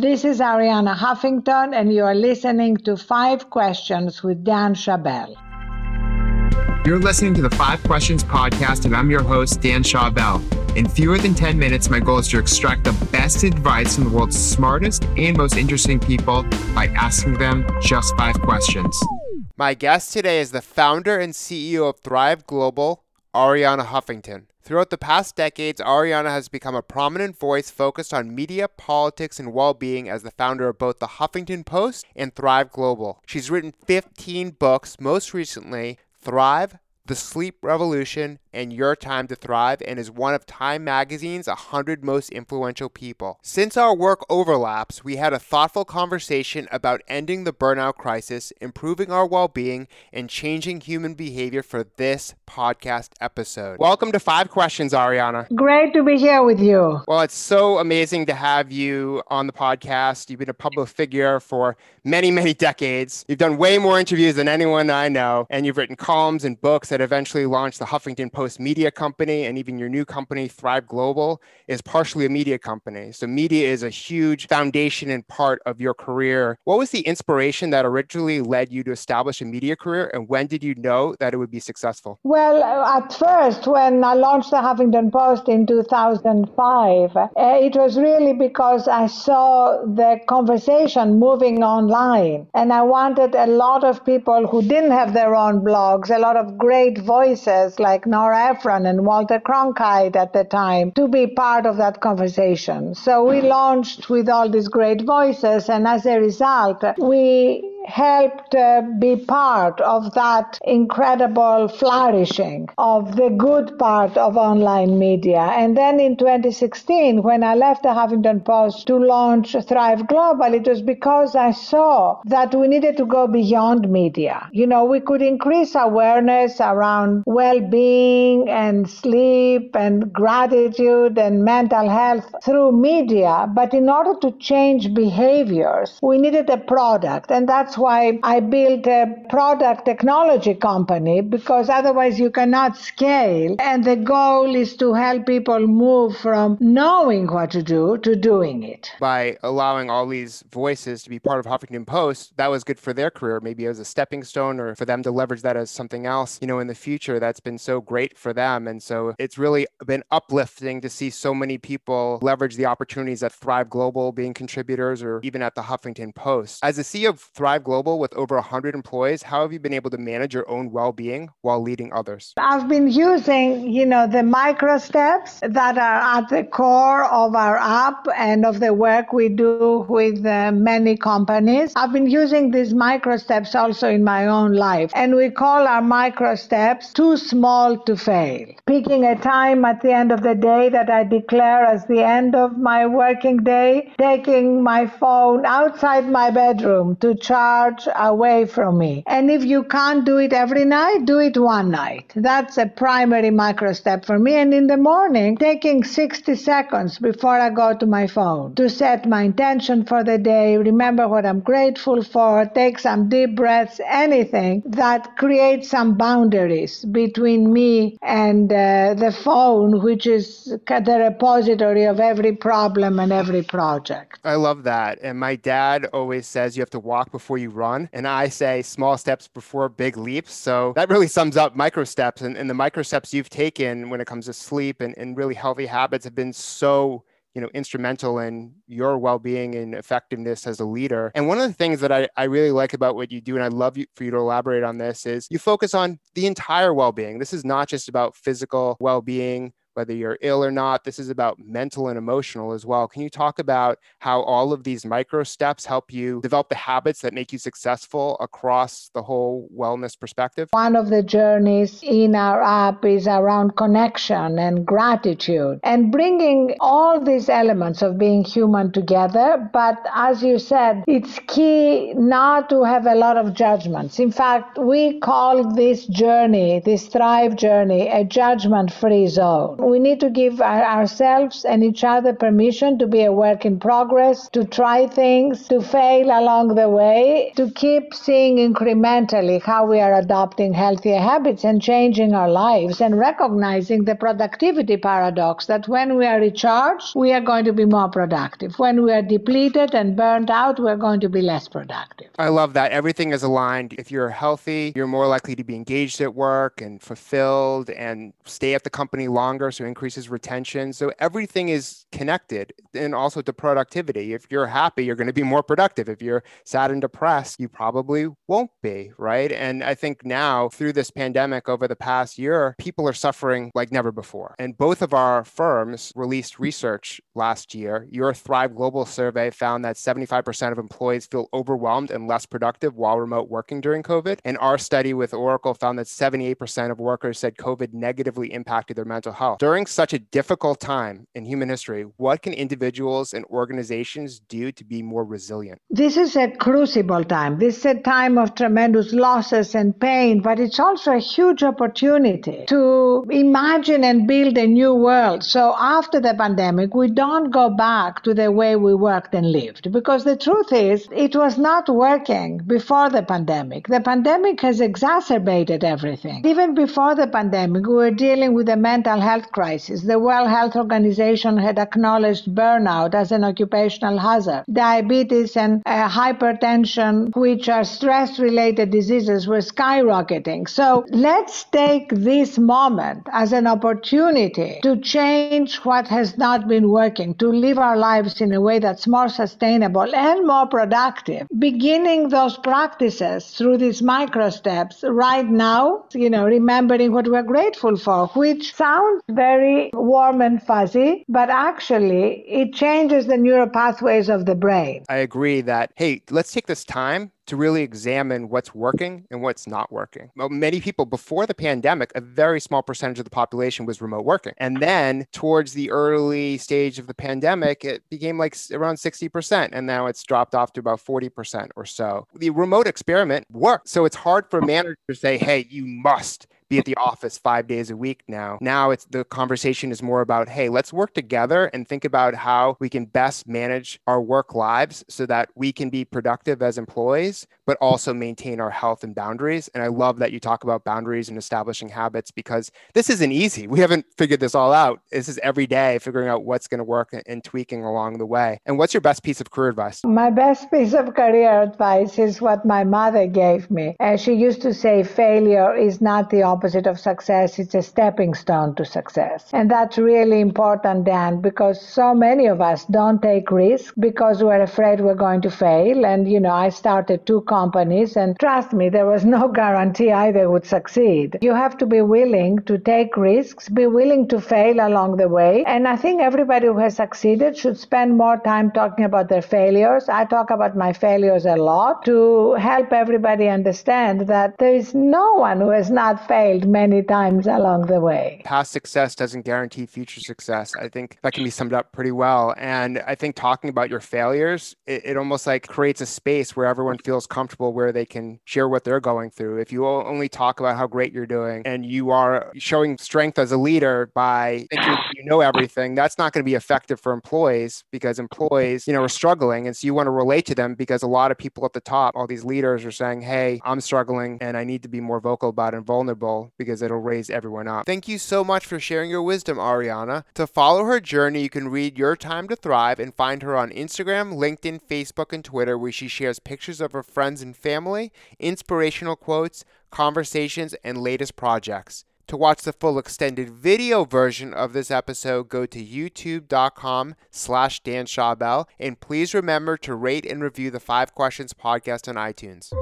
This is Arianna Huffington, and you are listening to Five Questions with Dan Schawbel. You're listening to the Five Questions podcast, and I'm your host, Dan Schawbel. In fewer than 10 minutes, my goal is to extract the best advice from the world's smartest and most interesting people by asking them just five questions. My guest today is the founder and CEO of Thrive Global, Arianna Huffington. Throughout the past decades, Arianna has become a prominent voice focused on media, politics, and well being as the founder of both the Huffington Post and Thrive Global. She's written 15 books, most recently, Thrive, The Sleep Revolution, and Your Time to Thrive and is one of Time Magazine's 100 most influential people. Since our work overlaps, we had a thoughtful conversation about ending the burnout crisis, improving our well being, and changing human behavior for this podcast episode. Welcome to Five Questions, Arianna. Great to be here with you. Well, it's so amazing to have you on the podcast. You've been a public figure for many, many decades. You've done way more interviews than anyone I know, and you've written columns and books that eventually launched the Huffington Post Post media company and even your new company, Thrive Global, is partially a media company. So media is a huge foundation and part of your career. What was the inspiration that originally led you to establish a media career and when did you know that it would be successful? Well, at first, when I launched the Huffington Post in 2005, uh, it was really because I saw the conversation moving online and I wanted a lot of people who didn't have their own blogs, a lot of great voices like Nora Nora Ephron and Walter Cronkite at the time to be part of that conversation. So we launched with all these great voices, and as a result, we helped uh, be part of that incredible flourishing of the good part of online media. And then in 2016, when I left the Huffington Post to launch Thrive Global, it was because I saw that we needed to go beyond media. You know, we could increase awareness around well being and sleep and gratitude and mental health through media. But in order to change behaviors, we needed a product. And that's why I built a product technology company because otherwise you cannot scale. And the goal is to help people move from knowing what to do to doing it. By allowing all these voices to be part of Huffington Post, that was good for their career. Maybe as a stepping stone or for them to leverage that as something else, you know, in the future. That's been so great for them. And so it's really been uplifting to see so many people leverage the opportunities at Thrive Global being contributors or even at the Huffington Post. As a CEO of Thrive Global with over 100 employees, how have you been able to manage your own well-being while leading others? I've been using, you know, the micro steps that are at the core of our app and of the work we do with uh, many companies. I've been using these micro steps also in my own life, and we call our micro steps too small to fail. Picking a time at the end of the day that I declare as the end of my working day, taking my phone outside my bedroom to charge away from me. And if you can't do it every night, do it one night. That's a primary micro step for me. And in the morning, taking 60 seconds before I go to my phone to set my intention for the day, remember what I'm grateful for, take some deep breaths, anything that creates some boundaries between me and uh, the phone, which is the repository of every problem and every project. I love that. And my dad always says you have to walk before you run. And I say small steps before big leaps. So that really sums up micro steps. And, and the micro steps you've taken when it comes to sleep and, and really healthy habits have been so you know instrumental in your well-being and effectiveness as a leader and one of the things that I, I really like about what you do and i love you, for you to elaborate on this is you focus on the entire well-being this is not just about physical well-being whether you're ill or not. This is about mental and emotional as well. Can you talk about how all of these micro steps help you develop the habits that make you successful across the whole wellness perspective? One of the journeys in our app is around connection and gratitude and bringing all these elements of being human together. But as you said, it's key not to have a lot of judgments. In fact, we call this journey, this Thrive journey, a judgment free zone we need to give our, ourselves and each other permission to be a work in progress, to try things, to fail along the way, to keep seeing incrementally how we are adopting healthier habits and changing our lives and recognizing the productivity paradox that when we are recharged, we are going to be more productive. When we are depleted and burned out, we're going to be less productive. I love that. Everything is aligned. If you're healthy, you're more likely to be engaged at work and fulfilled and stay at the company longer, so increases retention. So everything is connected and also to productivity. If you're happy, you're going to be more productive. If you're sad and depressed, you probably won't be, right? And I think now through this pandemic over the past year, people are suffering like never before. And both of our firms released research last year. Your Thrive Global survey found that 75% of employees feel overwhelmed and less productive while remote working during COVID. And our study with Oracle found that 78% of workers said COVID negatively impacted their mental health. During such a difficult time in human history, what can individuals and organizations do to be more resilient? This is a crucible time. This is a time of tremendous losses and pain, but it's also a huge opportunity to imagine and build a new world. So after the pandemic, we don't go back to the way we worked and lived because the truth is it was not working before the pandemic. The pandemic has exacerbated everything. Even before the pandemic, we were dealing with a mental health crisis. The World Health Organization had acknowledged burnout as an occupational hazard. Diabetes and uh, hypertension, which are stress related diseases, were skyrocketing. So let's take this moment as an opportunity to change what has not been working, to live our lives in a way that's more sustainable and more productive. Beginning those practices through these micro steps right now, you know, remembering what we're grateful for, which sounds very warm and fuzzy, but actually it changes the neural pathways of the brain. I agree that, hey, let's take this time to really examine what's working and what's not working. Many people before the pandemic, a very small percentage of the population was remote working. And then towards the early stage of the pandemic, it became like around 60%. And now it's dropped off to about 40% or so. The remote experiment worked. So it's hard for managers to say, hey, you must be at the office five days a week now. Now it's the conversation is more about, hey, let's work together and think about how we can best manage our work lives so that we can be productive as employees, but also maintain our health and boundaries. And I love that you talk about boundaries and establishing habits because this isn't easy. We haven't figured this all out. This is every day figuring out what's going to work and tweaking along the way. And what's your best piece of career advice? My best piece of career advice is what my mother gave me. Uh, she used to say, failure is not the opposite of success. It's a stepping stone to success. And that's really important, Dan, because so many of us don't take risks because we're afraid we're going to fail. And, you know, I started two companies and trust me, there was no guarantee either would succeed. You have to be willing to take risks, be willing to fail along the way. And I think everybody who has succeeded should spend more time talking about their failures. I talk about my failures a lot to help everybody understand that there is no one who has not failed failed many times along the way. Past success doesn't guarantee future success. I think that can be summed up pretty well. And I think talking about your failures, it, it almost like creates a space where everyone feels comfortable where they can share what they're going through. If you only talk about how great you're doing and you are showing strength as a leader by thinking you know everything, that's not going to be effective for employees because employees, you know, are struggling. And so you want to relate to them because a lot of people at the top, all these leaders are saying, Hey, I'm struggling and I need to be more vocal about it and vulnerable because it'll raise everyone up. Thank you so much for sharing your wisdom, Arianna. To follow her journey, you can read Your Time to Thrive and find her on Instagram, LinkedIn, Facebook, and Twitter, where she shares pictures of her friends and family, inspirational quotes, conversations, and latest projects. To watch the full extended video version of this episode, go to youtube.com slash Dan Schawbel, and please remember to rate and review the Five Questions podcast on iTunes.